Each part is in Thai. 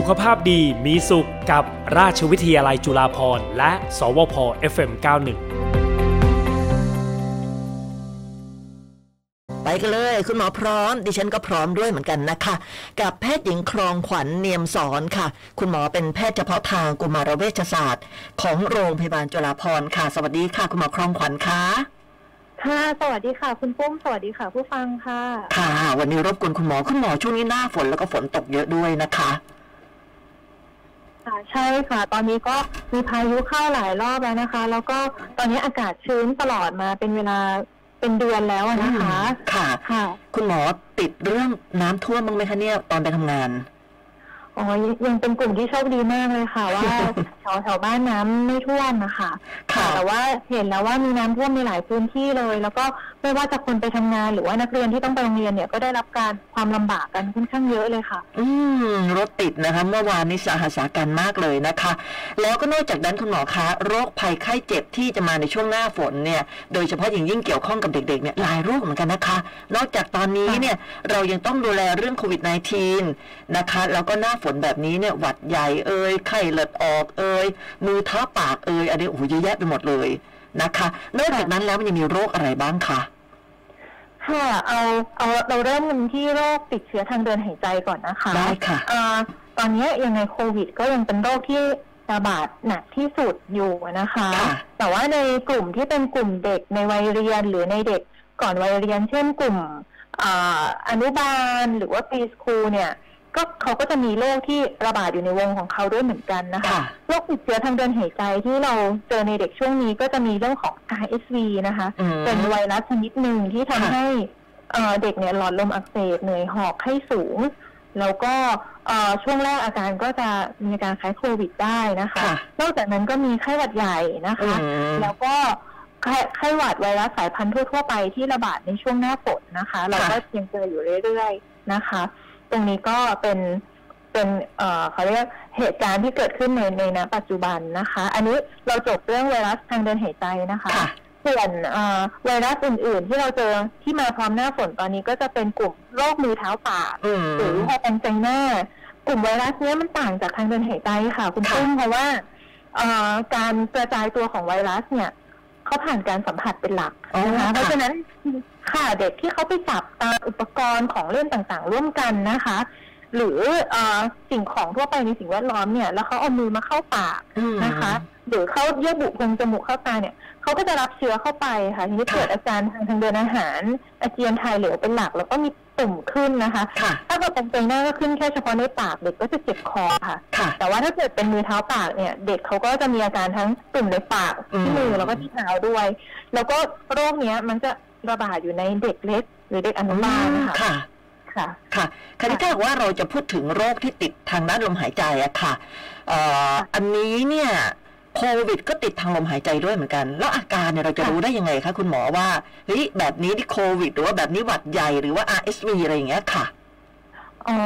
สุขภาพดีมีสุขกับราชวิทยาลัยจุฬาภรณ์และ สวพ FM91 ไปกันเลย คุณหมอพร้อม ดิฉันก็พร้อมด้วยเหมือนกันนะคะ กับแพทย์หญิงครองขวัญเนียมสอนค่ะ คุณหมอเป็นแพทย์เฉพาะทางกุมารเวชศาสตร์ ของโรงพยาบาลจุฬาภรณ์ค่ะ สวัสดีค่ะ คุณหมอครองขวัญค่ะค่ะ สวัสดีค่ะ คุณปุ้ม สวัสดีค่ะ ผู้ฟังค่ะ ค่ะ วันนี้รบกวนคุณหมอ คุณหมอช่วงนี้หน้าฝนแล้วก็ฝนตกเยอะด้วยนะคะ ค่ะใช่ค่ะ ตอนนี้ก็มีพายุเข้าหลายรอบแล้วนะคะ แล้วก็ตอนนี้อากาศชื้นตลอดมาเป็นเวลาเป็นเดือนแล้วอะนะคะ ค่ะ ค่ะ คุณหมอติดเรื่องน้ำท่วมบ้างไหมคะเนี่ยตอนไปทำงาน อ๋อยังยังเป็นกลุ่มที่โชคดีมากเลยค่ะ ว่าแถวแถวบ้านน้ำไม่ท่วมนะคะค่ะแต่ว่าเห็นแล้วว่ามีน้ำท่วมในหลายพื้นที่เลย แล้วก็ไม่ว่าจะคนไปทำงาน หรือว่านักเรียนที่ต้องไปโรงเรียนเนี่ยก็ได้รับการความลำบากกันค่อนข้างเยอะเลยค่ะ อืมรถติดนะคะ เมื่อวานนี้สาหัสสากันมากเลยนะคะ แล้วก็นอกจากนั้นคุณหมอคะโรคภัยไข้เจ็บที่จะมาในช่วงหน้าฝนเนี่ย โดยเฉพาะอย่างยิ่งเกี่ยวข้องกับเด็กๆเนี่ยหลายโรคเหมือนกันนะคะ นอกจากตอนนี้เนี่ยเรายังต้องดูแลเรื่องโควิด -19 นะคะแล้วก็หน้าฝนแบบนี้เนี่ยหวัดใหญ่เอ่ยไข้เลือดออกเอ่ยมือเท้าปากเอ่ยอันนี้โอ้โหเยอะแยะไปหมดเลยนะคะ นอกจากนั้นแล้วมันยังมีโรคอะไรบ้างคะค่ะเอาเอาเราเริ่มกันที่โรคติดเชื้อทางเดินหายใจก่อนนะคะได้ค่ะอ่าตอนนี้ยังไงโควิด ก็ยังเป็นโรคที่ระบาดหนักที่สุดอยู่นะคะค่ะแต่ว่าในกลุ่มที่เป็นกลุ่มเด็กในวัยเรียนหรือในเด็กก่อนวัยเรียน เช่นกลุ่มอ่าอนุบาลหรือว่าปีสคูลเนี่ย ก็เขาก็จะมีโรคที่ระบาดอยู่ในวงของเขาด้วยเหมือนกันนะคะค่ะโรคติดเชื้อทางเดินหายใจที่เราเจอในเด็กช่วงนี้ก็จะมีเรื่องของ RSV นะคะอืมเป็นไวรัสชนิดหนึ่งที่ทำค่ะให้เอ่อเด็กเนี่ยหลอดลมอักเสบเหนื่อยหอบไข้สูง แล้วก็เอ่อช่วงแรกอาการก็จะมีอาการคล้ายโควิดได้นะคะค่ะนอกจากนั้นก็มีไข้หวัดใหญ่นะคะอืมแล้วก็ไข้ไข้หวัดไวรัสสายพันธุ์ทั่วๆไปที่ระบาดในช่วงหน้าฝนนะคะ เราก็ยังเจออยู่เรื่อยๆนะคะ ตรงนี้ก็เป็นเป็นเอ่อเขาเรียกเหตุการณ์ที่เกิดขึ้นในในณปัจจุบันนะคะ อันนี้เราจบเรื่องไวรัสทางเดินหายใจนะคะค่ะส่วนเอ่อไวรัสอื่น ๆ ที่เราเจอที่มาพร้อมหน้าฝนตอนนี้ก็จะเป็นกลุ่มโรคมือเท้าปากอืมหรือไฮแอนไซน่ากลุ่มไวรัสเนี้ยมันต่างจากทางเดินหายใจค่ะ คุณค่ะปุ้มเพราะว่าเอ่อการกระจายตัวของไวรัสเนี่ยเขาผ่านการสัมผัสเป็นหลักอ๋อนะคะค่ะเพราะฉะนั้น ค่ะเด็กที่เขาไปจับตามอุปกรณ์ของเล่นต่างๆ ร่วมกันนะคะ หรือเอ่อสิ่งของทั่วไปในสิ่งแวดล้อมเนี่ย แล้วเขาเอามือมาเข้าปากอืมนะคะ หรือเข้าเยื่อบุโพรงจมูกเข้าตาเนี่ยเขาก็จะรับเชื้อเข้าไปค่ะทีนี้ค่ะเกิดอาการทางทางเดินอาหาร อาเจียนถ่ายเหลวเป็นหลัก แล้วก็มีตุ่มขึ้นนะคะค่ะถ้าเกิดเป็นไซน่าก็ขึ้นแค่เฉพาะในปากเด็กก็จะเจ็บคอค่ะค่ะ แต่ว่าถ้าเกิดเป็นมือเท้าปากเนี่ย เด็กเขาก็จะมีอาการทั้งตุ่มในปากอืมที่มือแล้วก็ที่เท้าด้วย แล้วก็โรคเนี้ยมันจะ ระบาดอยู่ในเด็กเล็ก หรือเด็กอนุบาลนะคะค่ะ ค่ะ ค่ะคราวนี้ถ้าหากว่าเราจะพูดถึงโรคที่ติดทางด้านลมหายใจอะค่ะเอ่ออันนี้เนี่ยโควิดก็ติดทางลมหายใจด้วยเหมือนกัน แล้วอาการเนี่ยเราจะค่ะรู้ได้ยังไงคะคุณหมอว่าเฮ้ยแบบนี้ที่โควิด หรือว่าแบบนี้หวัดใหญ่หรือว่า RSV อะไรอย่างเงี้ยค่ะอ๋อ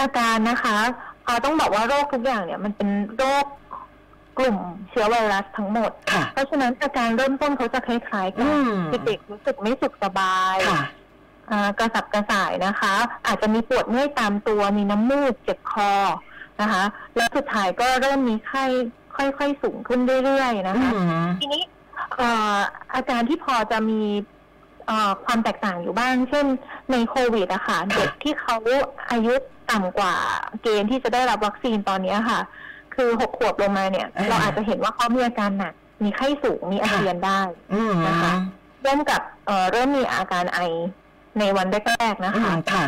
อาการนะคะเอ่อต้องบอกว่าโรคทุกอย่างเนี่ยมันเป็นโรค กลุ่มเชื้อไวรัสทั้งหมดค่ะเพราะฉะนั้นอาการเริ่มต้นเขาจะคล้ายๆกัอืนมคือเด็กรู้สึกไม่สุขสบายค่ะอ่ากระสับกระส่ายนะคะ อาจจะมีปวดเมื่อยตามตัวมีน้ำมูกเจ็บคอนะคะ แล้วสุดท้ายก็เริ่มมีไข้ค่อยๆสูงขึ้นเรื่อยๆนะคะอืมทีนี้เอ่ออาการที่พอจะมีเอ่อความแตกต่างอยู่บ้าง เช่น ในโควิดอะค่ะค่ะเด็กที่เขาอายุต่ำกว่าเกณฑ์ที่จะได้รับวัคซีนตอนนี้ค่ะ คือหกขวบลงมาเนี่ย เราอาจจะเห็นว่าเขามีอาการหนักมีไข้สูงมีอาเจียนได้อืมนะคะร่วมกับเอ่อเริ่มมีอาการไอในวันแรกๆนะอืคะมค่ะ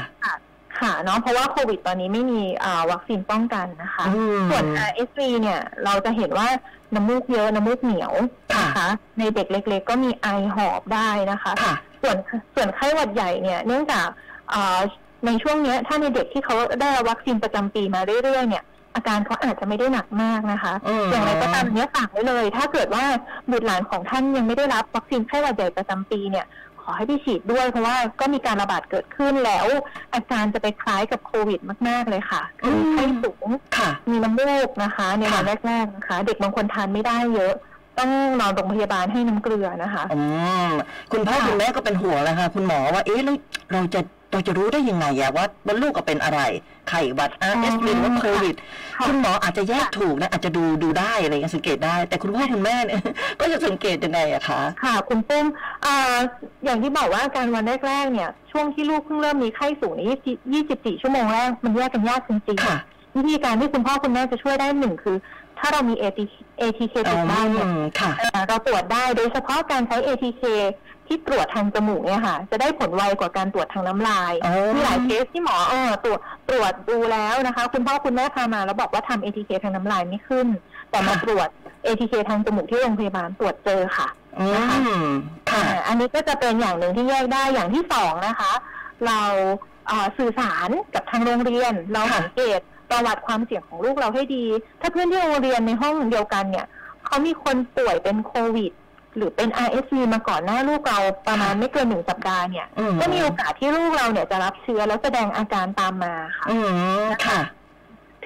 ค่ะเนาะเพราะว่าโควิดตอนนี้ไม่มีอ่าวัคซีนป้องกันนะคะอืมส่วน RSV เนี่ยเราจะเห็นว่าน้ำมูกเยอะน้ำมูกเหนียวค่ะนะคะในเด็กเล็ก ๆ ก็มีไอหอบได้นะคะค่ะส่วนส่วนไข้หวัดใหญ่เนี่ยเนื่องจากอ่าในช่วงเนี้ยถ้าในเด็กที่เขาได้รับวัคซีนประจำปีมาเรื่อยๆเนี่ย อาการเขาอาจจะไม่ได้หนักมากนะคะอืมอย่างไรก็ตามเนี้ยฝากไว้เลย ถ้าเกิดว่าบุตรหลานของท่านยังไม่ได้รับวัคซีนไข้หวัดใหญ่ประจำปีเนี่ยขอให้ไปฉีดด้วยเพราะว่าก็มีการระบาดเกิดขึ้นแล้ว อาการจะไปคล้ายกับโควิดมาก ๆ เลยค่ะคือไข้สูงค่ะมีน้ำมูกนะคะ ในวันค่ะแรกๆนะคะ เด็กบางคนทานไม่ได้เยอะ ต้องนอนโรงพยาบาลให้น้ำเกลือนะคะอืมคุณพ่อค่ะคุณแม่ก็เป็นห่วงแล้วค่ะ คุณหมอว่าเอ๊ะแล้วเราจะ เราจะรู้ได้ยังไงอะว่าว่าลูกก็เป็นอะไร ไข้หวัด RSV หรือว่าโควิดค่ะคุณหมออาจจะแยกถูกนะอาจจะดูดูได้อะไรเงี้ยสังเกตได้ แต่คุณพ่อคุณแม่เนี่ยก็จะสังเกตยังไงอะคะ ค่ะ คุณปุ้มอ่าอย่างที่บอกว่าอาการวันแรกๆเนี่ย ช่วงที่ลูกเพิ่งเริ่มมีไข้สูงใน24 ชั่วโมงแรกมันแยกกันยากจริงค่ะๆวิธีการที่คุณพ่อคุณแม่จะช่วยได้หนึ่งคือถ้าเรามี ATK ATK ติดบ้านเนี่ยอืมค่ะเอ่อเราตรวจได้โดยเฉพาะการใช้ ATK ที่ตรวจทางจมูกเนี่ยค่ะ จะได้ผลไวกว่าการตรวจทางน้ำลายอ๋อมีหลายเคสที่หมอเออตรวจตรวจดูแล้วนะคะ คุณพ่อคุณแม่พามาแล้วบอกว่าทำ ATK ทางน้ำลายไม่ขึ้น แต่มาตรวจ ATK ทางจมูกที่โรงพยาบาลตรวจเจอค่ะอืมค่ะอ่าอันนี้ก็จะเป็นอย่างหนึ่งที่แยกได้อย่างที่สองนะคะ เราเอ่อสื่อสารกับทางโรงเรียน เราค่ะสังเกตประวัติความเสี่ยงของลูกเราให้ดี ถ้าเพื่อนที่โรงเรียนในห้องเดียวกันเนี่ยเขามีคนป่วยเป็นโควิด หรือเป็น RSV มาก่อนหน้าลูกเราประมาณไม่เกินหนึ่งสัปดาห์เนี่ยอืมก็มีโอกาสที่ลูกเราเนี่ยจะรับเชื้อแล้วแสดงอาการตามมาค่ะอืมค่ะ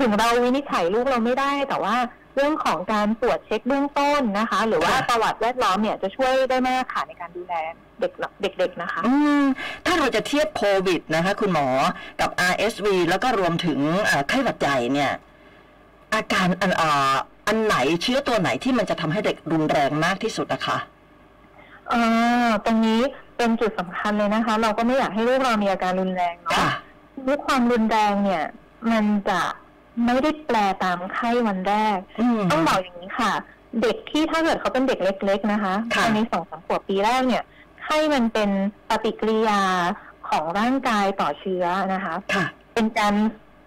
ถึงเราวินิจฉัยลูกเราไม่ได้ แต่ว่าเรื่องของการตรวจเช็คเบื้องต้นนะคะ หรือว่าค่ะประวัติแวดล้อมเนี่ยจะช่วยได้มากค่ะในการดูแลเด็กเด็กๆนะคะอืมถ้าเราจะเทียบโควิดนะคะ คุณหมอกับ RSV แล้วก็รวมถึงอ่าไข้หวัดใหญ่เนี่ย อาการอันอ่า อันไหนเชื้อตัวไหนที่มันจะทำให้เด็กรุนแรงมากที่สุดนะคะอ่าตรงนี้เป็นจุดสำคัญเลยนะคะ เราก็ไม่อยากให้ลูกเรามีอาการรุนแรงเนาะค่ะด้วยความรุนแรงเนี่ย มันจะไม่ได้แปลตามไข้วันแรกอืมต้องบอกอย่างนี้ค่ะ เด็กที่ถ้าเกิดเขาเป็นเด็กเล็ก ๆ นะคะค่ะภายในสองสามขวบปีแรกเนี่ยไข้มันเป็นปฏิกิริยาของร่างกายต่อเชื้อนะคะค่ะเป็นการ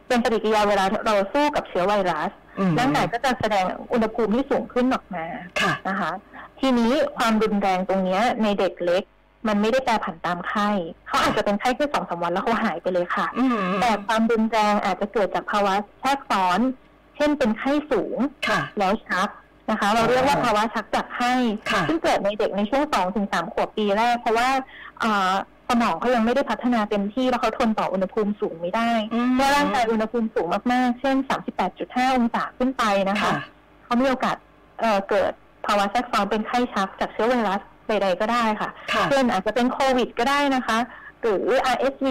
เป็นปฏิกิริยาเวลาเราสู้กับเชื้อไวรัสอืม ร่างกายก็จะแสดงอุณหภูมิที่สูงขึ้นออกมาค่ะนะคะ ทีนี้ความรุนแรงตรงเนี้ยในเด็กเล็ก มันไม่ได้แปรผันตามไข้เขาอาจจะเป็นไข้แค่สองสามวันแล้วเขาหายไปเลยค่ะอืมแต่ความรุนแรงอาจจะเกิดจากภาวะแทรกซ้อน เช่นเป็นไข้สูงค่ะแล้วชักนะคะ เราเรียกว่าภาวะชักจากไข้ค่ะซึ่งเกิดในเด็กในช่วงสองถึงสามขวบปีแรก เพราะว่า อ่าสมองเขายังไม่ได้พัฒนาเต็มที่แล้วเขาทนต่ออุณหภูมิสูงไม่ได้อืมเมื่อร่างกายอุณหภูมิสูงมากๆ เช่น 38.5 องศาขึ้นไปนะคะค่ะเขามีโอกาสเอ่อเกิดภาวะแทรกซ้อนเป็นไข้ชักจากเชื้อไวรัสใดๆก็ได้ค่ะค่ะ เช่นอาจจะเป็นโควิดก็ได้นะคะ หรือ RSV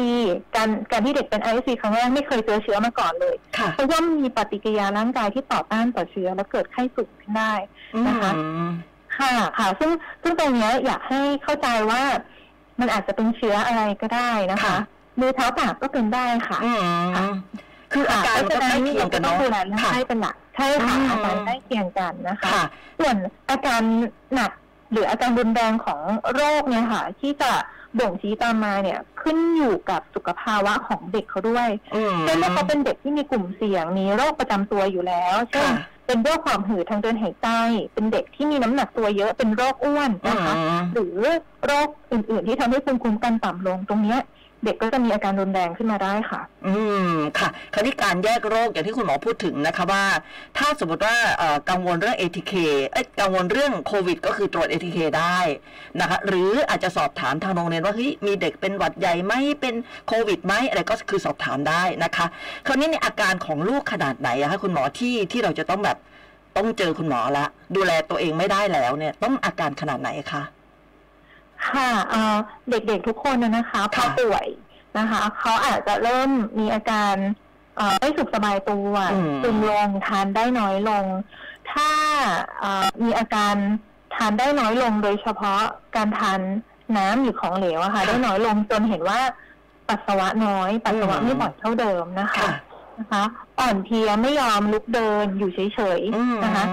การการที่เด็กเป็น RSV ครั้งแรกไม่เคยเจอเชื้อมาก่อนเลยค่ะเพราะว่ามันมีปฏิกิริยาร่างกายที่ต่อต้านต่อเชื้อแล้วเกิดไข้สูงขึ้นได้นะคะอืมค่ะค่ะ ซึ่งซึ่งตรงเนี้ยอยากให้เข้าใจว่า มันอาจจะเป็นเชื้ออะไรก็ได้นะคะค่ะมือเท้าปากก็เป็นได้ค่ะอืมคืออาการก็ใกล้เคียงกันต้อเนาะงดูแลเรื่องค่ะไข้เป็นหลักใช่ค่ะอืมอาการใกล้เคียงกันนะคะค่ะส่วนอาการหนักหรืออาการรุนแรงของโรคเนี่ยค่ะ ที่จะบ่งชี้ตามมาเนี่ยขึ้นอยู่กับสุขภาวะของเด็กเขาด้วยอืมเช่นถ้าเขาเป็นเด็กที่มีกลุ่มเสี่ยงมีโรคประจำตัวอยู่แล้วเช่นค่ะ เป็นโรคความหืดทางเดินหายใจ เป็นเด็กที่มีน้ำหนักตัวเยอะเป็นโรคอ้วนอืนะคะมหรือโรคอื่นๆ ที่ทำให้ภูมิคุ้มกันต่ำลงตรงเนี้ย เด็กก็จะมีอาการรุนแรงขึ้นมาได้ค่ะ อืมค่ะคราวนี้การแยกโรคอย่างที่คุณหมอพูดถึงนะคะว่า ถ้าสมมติว่ากังวลเรื่อง ATK เอ้กังวลเรื่องโควิด ก็คือตรวจ ATK ได้นะคะ หรืออาจจะสอบถามทางโรงเรียนว่าเฮ้ยมีเด็กเป็นหวัดใหญ่ไหมเป็นโควิดไหมอะไรก็คือสอบถามได้นะคะ คราวนี้ในอาการของลูกขนาดไหนอะคะคุณหมอที่ที่เราจะต้องแบบต้องเจอคุณหมอละ ดูแลตัวเองไม่ได้แล้วเนี่ย ต้องอาการขนาดไหนคะ ค่ะเอ่อเด็กๆทุกคนนะนะคะพอค่ะป่วยนะคะเขาอาจจะเริ่มมีอาการเอ่อไม่สุขสบายตัวอืมซึมลงทานได้น้อยลง ถ้าเอ่อมีอาการทานได้น้อยลงโดยเฉพาะการทานน้ำหรือของเหลวอะค่ะ ได้น้อยลงจนเห็นว่าปัสสาวะน้อย ปัสสาวะไม่บ่อยเท่าเดิมนะคะค่ะนะคะ อ่อนเพลียไม่ยอมลุกเดินอยู่เฉยอืมๆนะคะ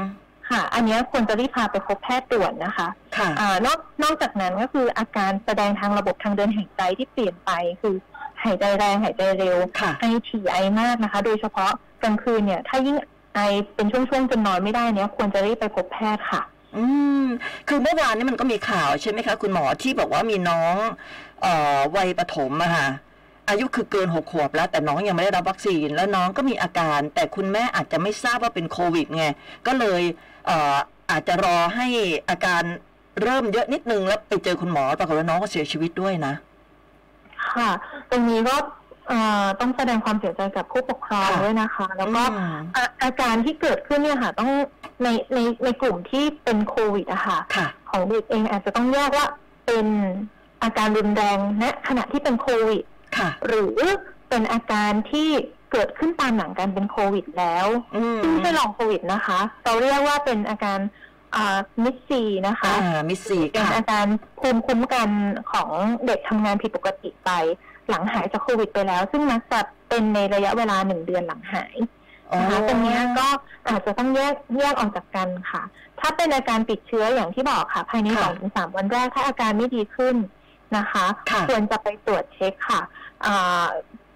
ค่ะ อันเนี้ยควรจะรีบพาไปพบแพทย์ด่วนนะคะค่ะอ่านอกนอกจากนั้นก็คืออาการแสดงทางระบบทางเดินหายใจที่เปลี่ยนไปคือหายใจแรงหายใจเร็วค่ะไอถี่ไอมากนะคะ โดยเฉพาะกลางคืนเนี่ย ถ้ายิ่งไอเป็นช่วงๆจนนอนไม่ได้เนี่ย ควรจะรีบไปพบแพทย์ค่ะ อืม คือเมื่อวานนี้มันก็มีข่าวใช่ไหมคะ คุณหมอที่บอกว่ามีน้องเอ่อวัยประถมอะค่ะอายุคือเกินหกขวบแล้ว แต่น้องยังไม่ได้รับวัคซีน แล้วน้องก็มีอาการ แต่คุณแม่อาจจะไม่ทราบว่าเป็นโควิดไงก็เลยเอ่ออาจจะรอให้อาการเริ่มเยอะนิดนึงแล้วไปเจอคุณหมอปรากฏว่าน้องก็เสียชีวิตด้วยนะ ค่ะ ตรงนี้ก็เอ่อต้องแสดงความเสียใจกับผู้ปกครองค่ะด้วยนะคะ แล้วก็อืมอะอาการที่เกิดขึ้นเนี่ยค่ะ ต้องในในในกลุ่มที่เป็นโควิดอะค่ะค่ะ ของเด็กเองอาจจะต้องแยกว่าเป็นอาการรุนแรงณขณะที่เป็นโควิดค่ะหรือเป็นอาการที่ เกิดขึ้นตามหลังการเป็นโควิดแล้วอืมซึ่งไม่ใช่ลองโควิดนะคะ เราเรียกว่าเป็นอาการอ่ามิสซีนะคะอ่ามิสซี่เป็นค่ะอาการภูมิคุ้มกันของเด็กทำงานผิดปกติไป หลังหายจากโควิดไปแล้ว ซึ่งมักจะเป็นในระยะเวลาหนึ่งเดือนหลังหายนะคะตรงเนี้ยก็อาจจะต้องแยกแยกออกจากกันค่ะ ถ้าเป็นอาการติดเชื้ออย่างที่บอกค่ะ ภายในสองถึงสามวันแรกถ้าอาการไม่ดีขึ้นนะคะค่ะควรจะไปตรวจเช็คค่ะอ่า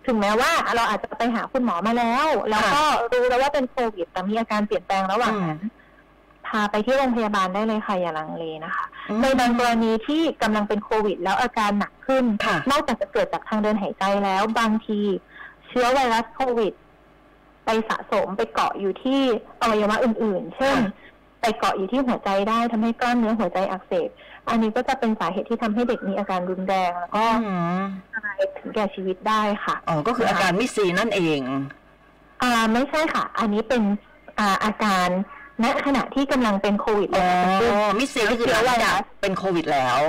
ถึงแม้ว่าเราอาจจะไปหาคุณหมอมาแล้ว แล้วก็รู้แล้วว่าเป็นโควิด แต่มีอาการเปลี่ยนแปลงระหว่างนั้นพาไปที่โรงพยาบาลได้เลยค่ะอย่าลังเลนะคะอืมในบางกรณีที่กำลังเป็นโควิด แล้วอาการหนักขึ้นค่ะนอกจากจะเกิดจากทางเดินหายใจแล้ว บางที เชื้อไวรัสโควิด ไปสะสมไปเกาะอยู่ที่อวัยวะอื่น ๆ เช่นค่ะไปเกาะอยู่ที่หัวใจได้ทำให้กล้ามเนื้อหัวใจอักเสบ อันนี้ก็จะเป็นสาเหตุที่ทำให้เด็กมีอาการรุนแรงแล้วก็อืมอันตรายถึงแก่ชีวิตได้ค่ะอ๋อก็คืออาการ MIS-C นั่นเอง อ่าไม่ใช่ค่ะ อันนี้เป็นอ่าอาการณขณะที่กำลังเป็นโควิดเลย อ๋อค่ะ MIS-C ก็คือหลังจากเป็นโควิดแล้ว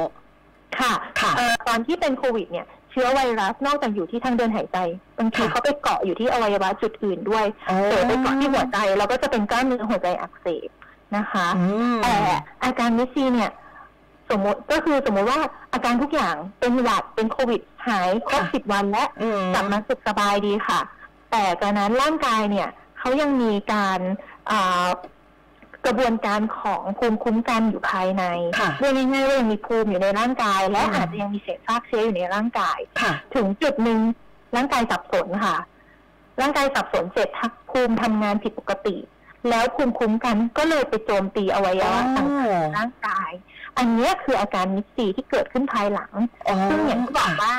ค่ะค่ะเอ่อตอนที่เป็นโควิด เนี่ยเชื้อไวรัสนอกจากอยู่ที่ทางเดินหายใจบางทีค่ะเขาไปเกาะอยู่ที่อวัยวะจุดอื่นด้วยอ๋อเกิดไปเกาะที่หัวใจแล้วก็จะเป็นกล้ามเนื้อหัวใจอักเสบนะคะอืมแต่อาการ MIS-C เนี่ย สมมติก็คือสมมติว่าอาการทุกอย่างเป็นหวัดเป็นโควิดหายครบค่ะสิบวันและอืมกลับมาสุขสบายดีค่ะ แต่กระนั้นร่างกายเนี่ยเขายังมีการอ่ากระบวนการของภูมิคุ้มกันอยู่ภายในค่ะเรียกง่ายๆว่ายังมีภูมิอยู่ในร่างกาย และอืมอาจจะยังมีเศษซากเชื้ออยู่ในร่างกายค่ะถึงจุดหนึ่งร่างกายสับสนค่ะ ร่างกายสับสนเสร็จทักภูมิทำงานผิดปกติ แล้วภูมิคุ้มกันก็เลยไปโจมตีอวัยวะต่างๆในร่างกาย อันเนี้ยคืออาการมิสซีที่เกิดขึ้นภายหลังอ๋อซึ่งอย่างที่บอกว่า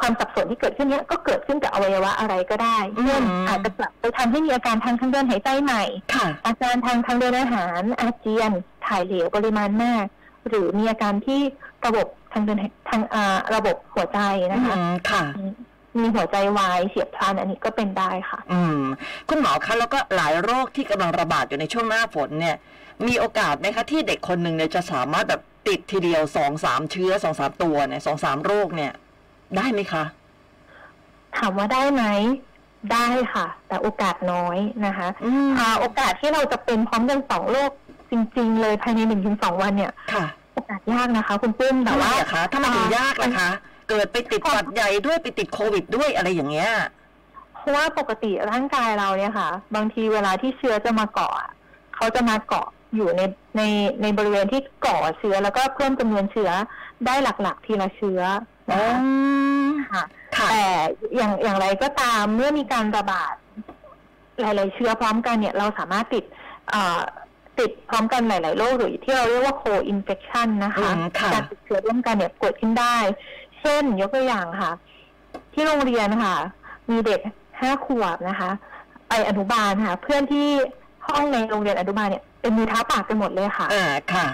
ความสับสนที่เกิดขึ้นเนี้ยก็เกิดขึ้นกับอวัยวะอะไรก็ได้อืมเช่นอาจจะกลับไปทำให้มีอาการทางทางเดินหายใจใหม่ค่ะอาการทางทางเดินอาหาร อาเจียน ถ่ายเหลวปริมาณมาก หรือมีอาการที่ระบบทางเดินหายทางอ่าระบบหัวใจอืนะคะ มค่ะมีหัวใจวายเฉียบพลันอันนี้ก็เป็นได้ค่ะ อืม คุณหมอคะแล้วก็หลายโรคที่กำลังระบาดอยู่ในช่วงหน้าฝนเนี่ย มีโอกาสไหมคะที่เด็กคนหนึ่งเนี่ยจะสามารถแบบติดทีเดียวสองสามเชื้อสองสามตัวเนี่ยสองสามโรคเนี่ย ได้ไหมคะ ถามว่าได้ไหมได้ค่ะ แต่โอกาสน้อยนะคะอืมอ่าโอกาสที่เราจะเป็นพร้อมกันสองโรคจริง ๆ เลยภายในหนึ่งถึงสองวันเนี่ย ค่ะ โอกาสยากนะคะ คุณปุ้มแต่ทำไมว่าอะคะถ้ามันถึงยากล่ะคะ เกิดไปติดหวัดใหญ่ด้วยไปติดโควิดด้วยอะไรอย่างเงี้ยเพราะว่าปกติร่างกายเราเนี่ยค่ะ บางทีเวลาที่เชื้อจะมาเกาะอะเขาจะมาเกาะอยู่ในในในบริเวณที่ก่อเชื้อแล้วก็เพิ่มจำนวนเชื้อได้หลักๆ ทีละเชื้ออ๋นะอคะค่ะค่ะแต่อย่างอย่างไรก็ตามเมื่อมีการระบาดหลายๆเชื้อพร้อมกันเนี่ยเราสามารถติดเอ่อติดพร้อมกันหลาย ๆ โรคหรือที่เราเรียกว่า co-infection นะคะอืมค่ะการติดเชื้อร่วมกันเนี่ยเกิดขึ้นได้ เช่นยกตัวอย่างค่ะ ที่โรงเรียนค่ะ มีเด็กห้าขวบนะคะ ไปอนุบาลค่ะ เพื่อนที่ห้องในโรงเรียนอนุบาลเนี่ยเป็นมือเท้าปากกันหมดเลยค่ะอ่าค่ะ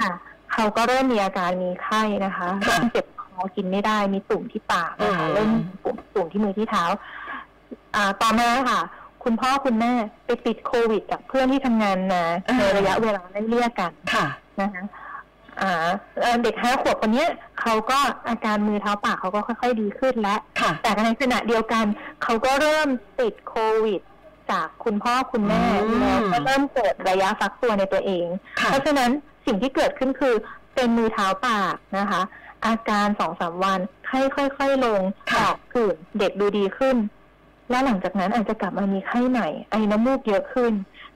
ค่ะ เขาก็เริ่มมีอาการมีไข้นะคะค่ะเริ่มเจ็บคอกินไม่ได้มีตุ่มที่ปากนะคะอืมเริ่มมีตุ่มตุ่มที่มือที่เท้า อ่าต่อมาค่ะ คุณพ่อคุณแม่ไปติดโควิดจากเพื่อนที่ทำงานมาในระยะเวลาไล่เลี่ยกันค่ะนะคะอ่า เอ่อเด็กห้าขวบคนเนี้ยเขาก็อาการมือเท้าปากเขาก็ค่อยๆดีขึ้นแล้วค่ะแต่ในขณะเดียวกันเขาก็เริ่มติดโควิดจากคุณพ่อคุณแม่อืมแล้วก็เริ่มเกิดระยะฟักตัวในตัวเองค่ะเพราะฉะนั้นสิ่งที่เกิดขึ้นคือเป็นมือเท้าปากนะคะ อาการสองสามวันไข้ค่อย ๆ ลงค่ะออกผื่นเด็กดูดีขึ้น และหลังจากนั้นอาจจะกลับมามีไข้ใหม่ไอน้ำมูกเยอะขึ้น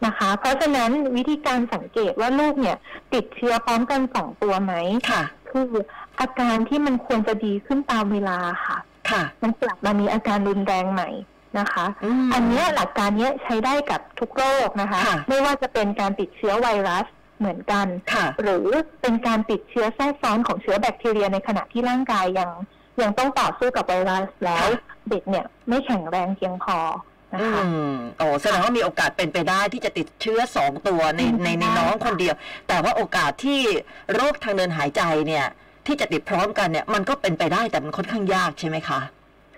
นะคะ เพราะฉะนั้นวิธีการสังเกตว่าลูกเนี่ย ติดเชื้อพร้อมกันสองตัวไหมค่ะ คืออาการที่มันควรจะดีขึ้นตามเวลาค่ะ ค่ะ มันกลับมามีอาการรุนแรงใหม่นะคะอืมอันเนี้ยหลักการเนี้ยใช้ได้กับทุกโรคนะคะค่ะไม่ว่าจะเป็นการติดเชื้อไวรัสเหมือนกันค่ะหรือเป็นการติดเชื้อแทรกซ้อนของเชื้อแบคทีเรียในขณะที่ร่างกายยังยังต้องต่อสู้กับไวรัสแล้ว เด็กเนี่ยไม่แข็งแรงเพียงพอนะอืคะมโอ้แสดงว่ามีโอกาสเป็นไปได้ที่จะติดเชื้อสองตัวในเป็นไปในในได้น้องค่ะคนเดียว แต่ว่าโอกาสที่โรคทางเดินหายใจเนี่ย ที่จะติดพร้อมกันเนี่ยมันก็เป็นไปได้แต่มันค่อนข้างยากใช่ไหมคะ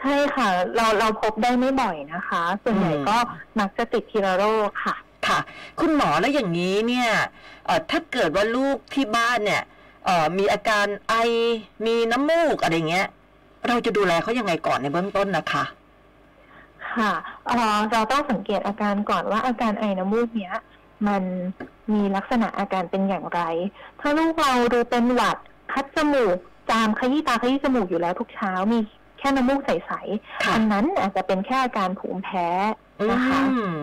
ใช่ค่ะ เราเราพบได้ไม่บ่อยนะคะ ส่วนใหญ่อืมก็มักจะติดทีละโรคค่ะ ค่ะ คุณหมอแล้วอย่างนี้เนี่ยเอ่อถ้าเกิดว่าลูกที่บ้านเนี่ยเอ่อมีอาการไอมีน้ำมูกอะไรเงี้ย เราจะดูแลเขายังไงก่อนในเบื้องต้นนะคะค่ะเอ่อเราต้องสังเกตอาการก่อนว่าอาการไอน้ำมูกเนี้ย มันมีลักษณะอาการเป็นอย่างไร ถ้าลูกเราดูเป็นหวัดคัดจมูก จามขยี้ตาขยี้จมูกอยู่แล้วทุกเช้ามีแค่น้ำมูกใสๆค่ะอันนั้นอาจจะเป็นแค่อาการภูมิแพ้นะคะอืม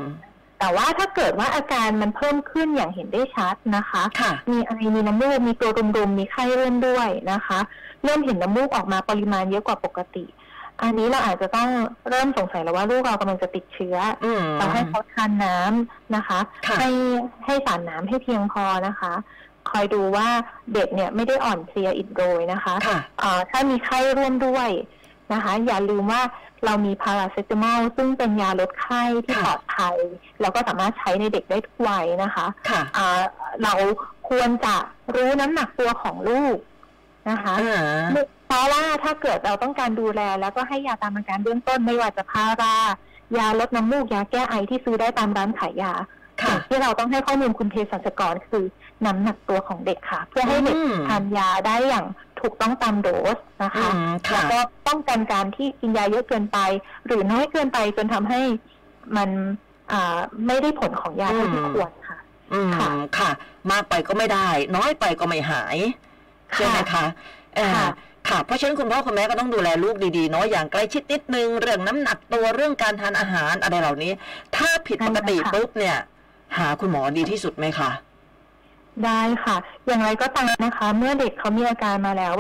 แต่ว่าถ้าเกิดว่าอาการมันเพิ่มขึ้นอย่างเห็นได้ชัดนะคะค่ะมีไอมีน้ำมูกมีตัวรุมๆมีไข้เริ่มด้วยนะคะ เริ่มเห็นน้ำมูกออกมาปริมาณเยอะกว่าปกติ อันนี้เราอาจจะต้องเริ่มสงสัยแล้วว่าลูกเรากำลังจะติดเชื้ออืมเราให้เขาทานน้ำนะคะค่ะให้ให้สารน้ำให้เพียงพอนะคะคอยดูว่าเด็กเนี่ยไม่ได้อ่อนเพลียอิดโรยนะคะค่ะเอ่อถ้ามีไข้ร่วมด้วย นะคะ อย่าลืมว่าเรามีพาราเซตามอลซึ่งเป็นยาลดไข้ที่ค่ะปลอดภัยแล้วก็สามารถใช้ในเด็กได้ทุกวัยนะคะค่ะอ่าเราควรจะรู้น้ำหนักตัวของลูกนะคะอ่าเพราะว่าถ้าเกิดเราต้องการดูแล แล้วก็ให้ยาตามอาการเบื้องต้นไม่ว่าจะพารายาลดน้ำมูกยาแก้ไอที่ซื้อได้ตามร้านขายยาค่ะสิ่งที่เราต้องให้ข้อมูลคุณเภสัชกรคือน้ำหนักตัวของเด็กค่ะ เพื่อให้เด็กอืมทานยาได้อย่าง ถูกต้องตามโดสนะคะอืมแล้ค่ะวก็ป้องกันการที่กินยาเยอะเกินไป หรือน้อยเกินไปจนทำให้มันอ่าไม่ได้ผลของยาเท่าที่อืมควรค่ะ อืมค่ะค่ะ มากไปก็ไม่ได้ น้อยไปก็ไม่หายใช่ไหมคะเอ่อค่ะค่ะ เพราะฉะนั้นคุณพ่อคุณแม่ก็ต้องดูแลลูกดีๆเนาะอย่างใกล้ชิดนิดนึง เรื่องน้ำหนักตัวเรื่องการทานอาหารอะไรเหล่านี้ ถ้าผิดปกติใช่ค่ะปุ๊บเนี่ย หาคุณหมอดีที่สุดไหมคะ ได้ค่ะ อย่างไรก็ตามนะคะ เมื่อเด็กเขามีอาการมาแล้ว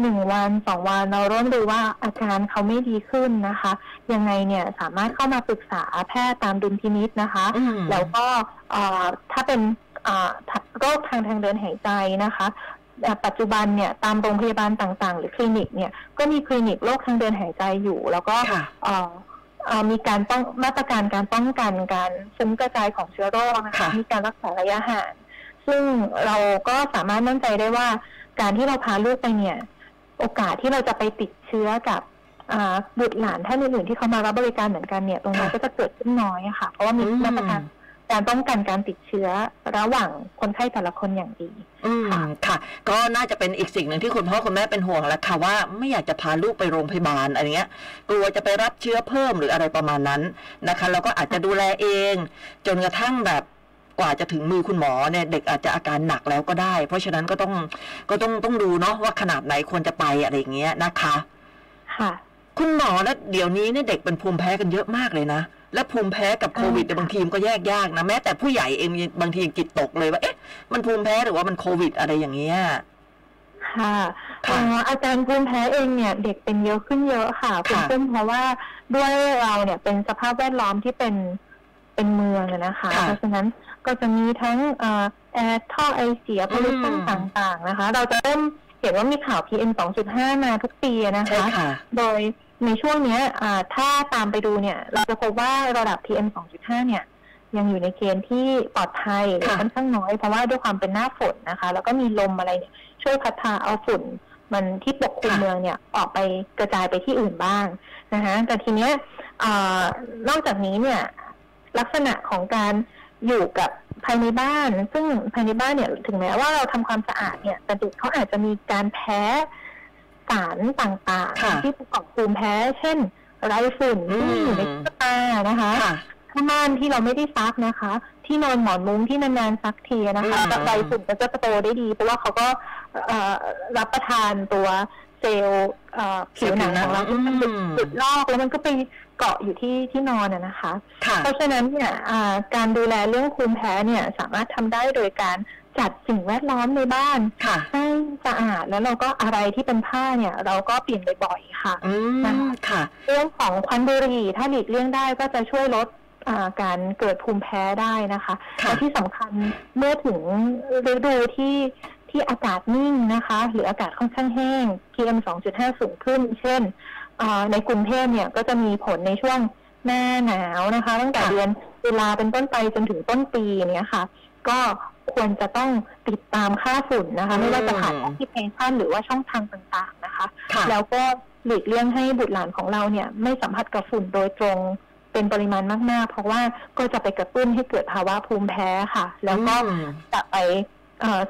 หนึ่งวันสองวันเราเริ่มดูว่าอาการเขาไม่ดีขึ้นนะคะ ยังไงเนี่ยสามารถเข้ามาปรึกษาแพทย์ตามดุลพินิษนะคะอืมแล้วก็เอ่อถ้าเป็นเอ่อโรคทางทางเดินหายใจนะคะเอ่อปัจจุบันเนี่ยตามโรงพยาบาลต่างๆ หรือคลินิกเนี่ยก็มีคลินิกโรคทางเดินหายใจอยู่ แล้วก็ค่ะเอ่อเอ่อมีการป้องมาตรการการป้องกันการฟุ้งกระจายของเชื้อโรคนะคะค่ะมีการรักษาระยะห่าง ซึ่งเราก็สามารถมั่นใจได้ว่า การที่เราพาลูกไปเนี่ย โอกาสที่เราจะไปติดเชื้อกับอ่าบุตรหลานท่านอื่นๆที่เขามารับบริการเหมือนกันเนี่ย ตรงนี้ค่ะก็จะเกิดขึ้นน้อยอะค่ะ เพราะว่ามีอืมมาตรการการป้องกันการติดเชื้อระหว่างคนไข้แต่ละคนอย่างดี อืมค่ะค่ะก็น่าจะเป็นอีกสิ่งหนึ่งที่คุณพ่อคุณแม่เป็นห่วงแหล้วค่ะว่าไม่อยากจะพาลูกไปโรงพยาบาลอะไรเงี้ย กลัวจะไปรับเชื้อเพิ่มหรืออะไรประมาณนั้นนะคะแล้วก็อาจจะดูแลเอง จนกระทั่งแบบ กว่าจะถึงมือคุณหมอเนี่ยเด็กอาจจะอาการหนักแล้วก็ได้ เพราะฉะนั้นก็ต้องก็ต้องต้องดูเนาะว่าขนาดไหนควรจะไปอะไรอย่างเงี้ยนะคะ ค่ะ คุณหมอแล้วเดี๋ยวนี้เนี่ยเด็กเป็นภูมิแพ้กันเยอะมากเลยนะและภูมิแพ้กับโควิดเนี่ยใช่ค่ะบางทีมนก็แยกยากนะแม้แต่ผู้ใหญ่เองบางทียังจิตตกเลยว่าเอ๊ะมันภูมิแพ้หรือว่ามันโควิดอะไรอย่างเงี้ยค่ะค่ะเอ่ออาการภูมิแพ้เองเนี่ย เด็กเป็นเยอะขึ้นเยอะค่ะค่ะคุณซึ่งเพราะว่าด้วยเราเนี่ยเป็นสภาพแวดล้อมที่เป็น เป็นเมืองอะนะคะค่ะเพราะฉะนั้นก็จะมีทั้งเอ่อแอร์ท่อไอเสียพลุชันอืมต่างๆนะคะ เราจะเริ่มเห็นว่ามีข่าว PM 2.5 มาทุกปีอะนะใช่คะค่ะโดยในช่วงเนี้ยอ่าถ้าตามไปดูเนี่ย เราจะพบว่าระดับ PM 2.5 เนี่ย ยังอยู่ในเกณฑ์ที่ปลอดภัยหรือค่ะค่อนข้างน้อย เพราะว่าด้วยความเป็นหน้าฝนนะคะ แล้วก็มีลมอะไรเนี่ยช่วยพัดพาเอาฝุ่น มันที่ปกคลุมค่ะเมืองเนี่ยออกไปกระจายไปที่อื่นบ้างนะคะแต่ทีเนี้ยเอ่อนอกจากนี้เนี่ย ลักษณะของการอยู่กับภายในบ้าน ซึ่งภายในบ้านเนี่ยถึงแม้ว่าเราทำความสะอาดเนี่ยแต่เด็กเขาอาจจะมีการแพ้สารต่างค่ะๆที่ประกอบภูมิแพ้ เช่น ไรฝุ่นอืมที่อยู่ในตุ๊กตานะคะค่ะผ้าม่านที่เราไม่ได้ซักนะคะ ที่นอนหมอนมุ้งที่นานๆซักทีนะคะอืมแล้วใบฝุ่นก็จะโตได้ดี เพราะว่าเขาก็เอ่อรับประทานตัวเซลล์เอ่อผิวหนังของเราที่มันหลุดอืมหลุดลอกแล้วมันก็ไปเกาะอยู่ที่ที่นอนอะนะคะค่ะเพราะฉะนั้นเนี่ยอ่าการดูแลเรื่องภูมิแพ้เนี่ยสามารถทำได้โดยการจัดสิ่งแวดล้อมในบ้านค่ะให้สะอาดแล้วเราก็อะไรที่เป็นผ้าเนี่ย เราก็เปลี่ยนบ่อยๆค่ะอืมค่ะเรื่องของควันบุหรี่ถ้าหลีกเลี่ยงได้ก็จะช่วยลดอ่าการเกิดภูมิแพ้ได้นะคะค่ะและที่สำคัญเมื่อถึงฤดูที่ ที่อากาศนิ่งนะคะ หรืออากาศค่อนข้างแห้ง PM 2.5 สูงขึ้น เช่นอ่าในกรุงเทพเนี่ยก็จะมีผลในช่วงหน้าหนาวนะคะ ตั้งแต่ค่ะเดือนตุลาเป็นต้นไปจนถึงต้นปีเนี่ยค่ะ ก็ควรจะต้องติดตามค่าฝุ่นนะคะ ไม่ว่าจะผ่านแอปพลิเคชันหรือว่าช่องทางต่างๆนะคะค่ะแล้วก็หลีกเลี่ยงให้บุตรหลานของเราเนี่ย ไม่สัมผัสกับฝุ่นโดยตรงเป็นปริมาณมาก ๆ เพราะว่าก็จะไปกระตุ้นให้เกิดภาวะภูมิแพ้ค่ะ แล้วก็อืมจะไปเอ่อ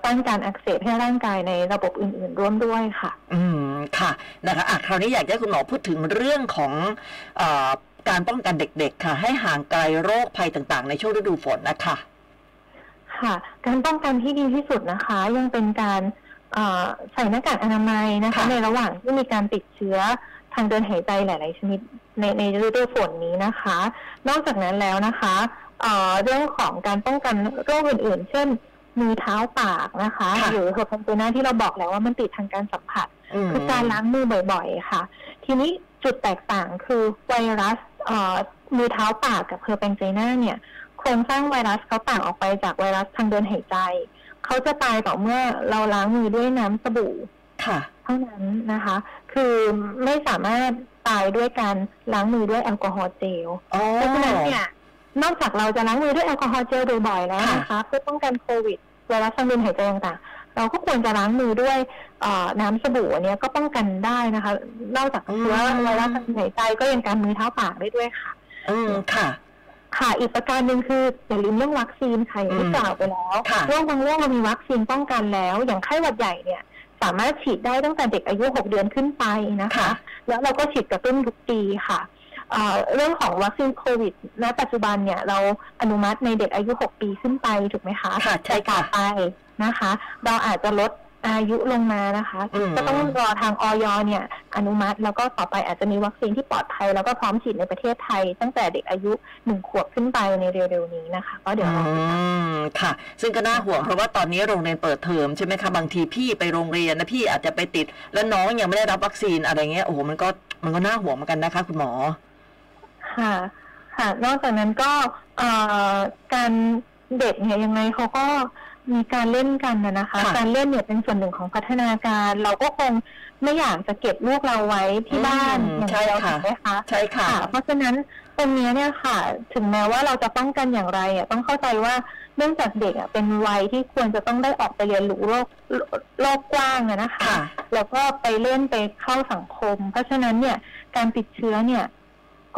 สร้างการอักเสบให้ร่างกายในระบบอื่น ๆ ร่วมด้วยค่ะ อืมค่ะนะคะอะคราวนี้อยากให้คุณหมอพูดถึงเรื่องของเออการป้องกันเด็ก ๆ ค่ะ ให้ห่างไกลโรคภัยต่าง ๆ ในช่วงฤดูฝนนะคะค่ะ การป้องกันที่ดีที่สุดนะคะ ยังเป็นการเอ่อใส่หน้ากากอนามัยนะคะค่ะในระหว่างที่มีการติดเชื้อทางเดินหายใจหลาย ๆ ชนิดในในฤดูฝนนี้นะคะ นอกจากนั้นแล้วนะคะเอ่อเรื่องของการป้องกันโรคอื่น ๆ เช่น มือเท้าปากนะคะค่ะหรือ herpangina ที่เราบอกแล้วว่ามันติดทางการสัมผัสมคือการล้างมือบ่อยๆ ค่ะ ทีนี้จุดแตกต่างคือไวรัสเอ่อมือเท้าปากกับ herpangina เนี่ยโครงสร้างไวรัสเขาต่างออกไปจากไวรัสทางเดินหายใจเขาจะตายต่อเมื่อเราล้างมือด้วยน้ำสบู่ค่ะ เท่านั้นนะคะ คือไม่สามารถตายด้วยการล้างมือด้วยแอลกอฮอล์เจลอ๋อเพราะฉะนั้นเนี่ยนอกจากเราจะล้างมือด้วยแอลกอฮอล์เจลบ่อยๆแล้วนะคะเพื่อป้องกันโควิด ไวรัสทางเดินหายใจต่างๆ เราก็ควรจะล้างมือด้วยเอ่อน้ำสบู่อันเนี้ยก็ป้องกันได้นะคะนอกจากเชื้อไวรัสทางเดินหายใจก็ยังการมือเท้าปากได้ด้วยค่ะอืมค่ะค่ะอีกประการหนึ่งคืออย่าลืมเรื่องวัคซีนค่ะอย่างที่อืมกล่าวไปแล้วค่ะโรคบางโรคเรามีวัคซีนป้องกันแล้ว อย่างไข้หวัดใหญ่เนี่ย สามารถฉีดได้ตั้งแต่เด็กอายุ 6 เดือนขึ้นไปนะคะค่ะแล้วเราก็ฉีดกระตุ้นทุกปีค่ะ เอ่อเรื่องของวัคซีนโควิดณปัจจุบันเนี่ยเราอนุมัติในเด็กอายุ 6 ปีขึ้นไปถูกไหมคะค่ะใช่ค่ะแต่ต่อไปนะคะ เราอาจจะลดอายุลงมานะคะอืมก็ต้องรอทางออยเนี่ย อนุมัติแล้วก็ต่อไปอาจจะมีวัคซีนที่ปลอดภัย แล้วก็พร้อมฉีดในประเทศไทย ตั้งแต่เด็กอายุหนึ่งขวบขึ้นไปในเร็วๆนี้นะคะก็เดี๋ยวเราอืมค่ะ ซึ่งก็น่าห่วงเพราะว่าตอนนี้โรงเรียนเปิดเทอมใช่ไหมคะบางทีพี่ไปโรงเรียนนะพี่อาจจะไปติด แล้วน้องยังไม่ได้รับวัคซีนอะไรเงี้ยโอ้โหมันก็มันก็น่าห่วงเหมือนกันนะคะ คุณหมอ ค่ะ ค่ะ นอกจากนั้นก็เอ่อการเด็กเนี่ยยังไงเขาก็มีการเล่นกันนะนะคะค่ะการเล่นเนี่ยเป็นส่วนหนึ่งของพัฒนาการ เราก็คงไม่อยากจะเก็บลูกเราไว้ที่บ้านอืมอย่างใช่เดียวค่ะถูกไหมคะใช่ค่ะ เพราะฉะนั้นตรงนี้เนี่ยค่ะ ถึงแม้ว่าเราจะป้องกันอย่างไรอะต้องเข้าใจว่าเนื่องจากเด็กอะเป็นวัยที่ควรจะต้องได้ออกไปเรียนรู้โลกโลกกว้างอะนะคะค่ะแล้วก็ไปเล่นไปเข้าสังคม เพราะฉะนั้นเนี่ยการติดเชื้อเนี่ย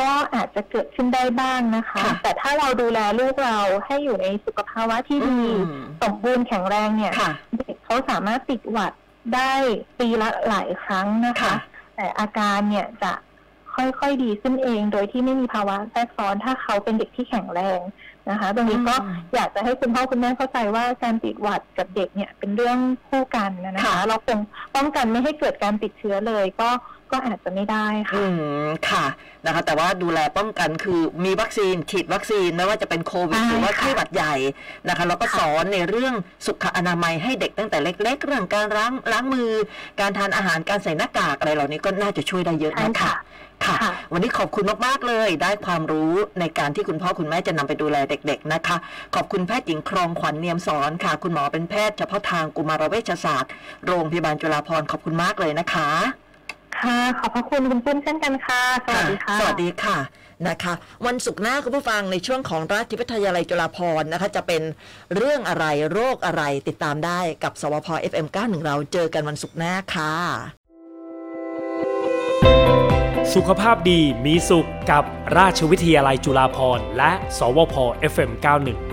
ก็อาจจะเกิดขึ้นได้บ้างนะคะค่ะแต่ถ้าเราดูแลลูกเราให้อยู่ในสุขภาวะที่ดีอืมสมบูรณ์แข็งแรงเนี่ยค่ะเด็กเขาสามารถติดหวัดได้ปีละหลายครั้งนะคะค่ะแต่อาการเนี่ยจะค่อยๆดีขึ้นเอง โดยที่ไม่มีภาวะแทรกซ้อนถ้าเขาเป็นเด็กที่แข็งแรงนะคะ ตรงนี้ก็อืมอยากจะให้คุณพ่อคุณแม่เข้าใจว่าการติดหวัดกับเด็กเนี่ยเป็นเรื่องคู่กันนะคะค่ะเราคงป้องกันไม่ให้เกิดการติดเชื้อเลยก็ ก็อาจจะไม่ได้ค่ะ อืม ค่ะ นะคะ แต่ว่าดูแลป้องกันคือมีวัคซีนฉีดวัคซีนไม่ว่าจะเป็นโควิดใช่หรือว่าค่ะไข้หวัดใหญ่นะคะ แล้วก็ค่ะสอนในเรื่องสุขอนามัยให้เด็กตั้งแต่เล็ก ๆ เรื่องการล้างล้างมือ การทานอาหารการใส่หน้ากากอะไรเหล่านี้ก็น่าจะช่วยได้เยอะใช่นะคะค่ะค่ะค่ะ วันนี้ขอบคุณมากๆเลย ได้ความรู้ในการที่คุณพ่อคุณแม่จะนำไปดูแลเด็ก ๆ นะคะ ขอบคุณแพทย์หญิงครองขวัญเนียมสอนค่ะ คุณหมอเป็นแพทย์เฉพาะทางกุมารเวชศาสตร์ โรงพยาบาลจุฬาภรณ์ขอบคุณมากเลยนะคะ ค่ะ ขอบพระคุณคุณปุ้มเช่นกันค่ะ สวัสดีค่ะ สวัสดีค่ะนะคะ วันศุกร์หน้าคุณผู้ฟังในช่วงของราชวิทยาลัยจุฬาภรณ์นะคะ จะเป็นเรื่องอะไรโรคอะไรติดตามได้กับสวพ FM91 เราเจอกันวันศุกร์หน้าค่ะ สุขภาพดีมีสุขกับราชวิทยาลัยจุฬาภรณ์และ สวพ FM91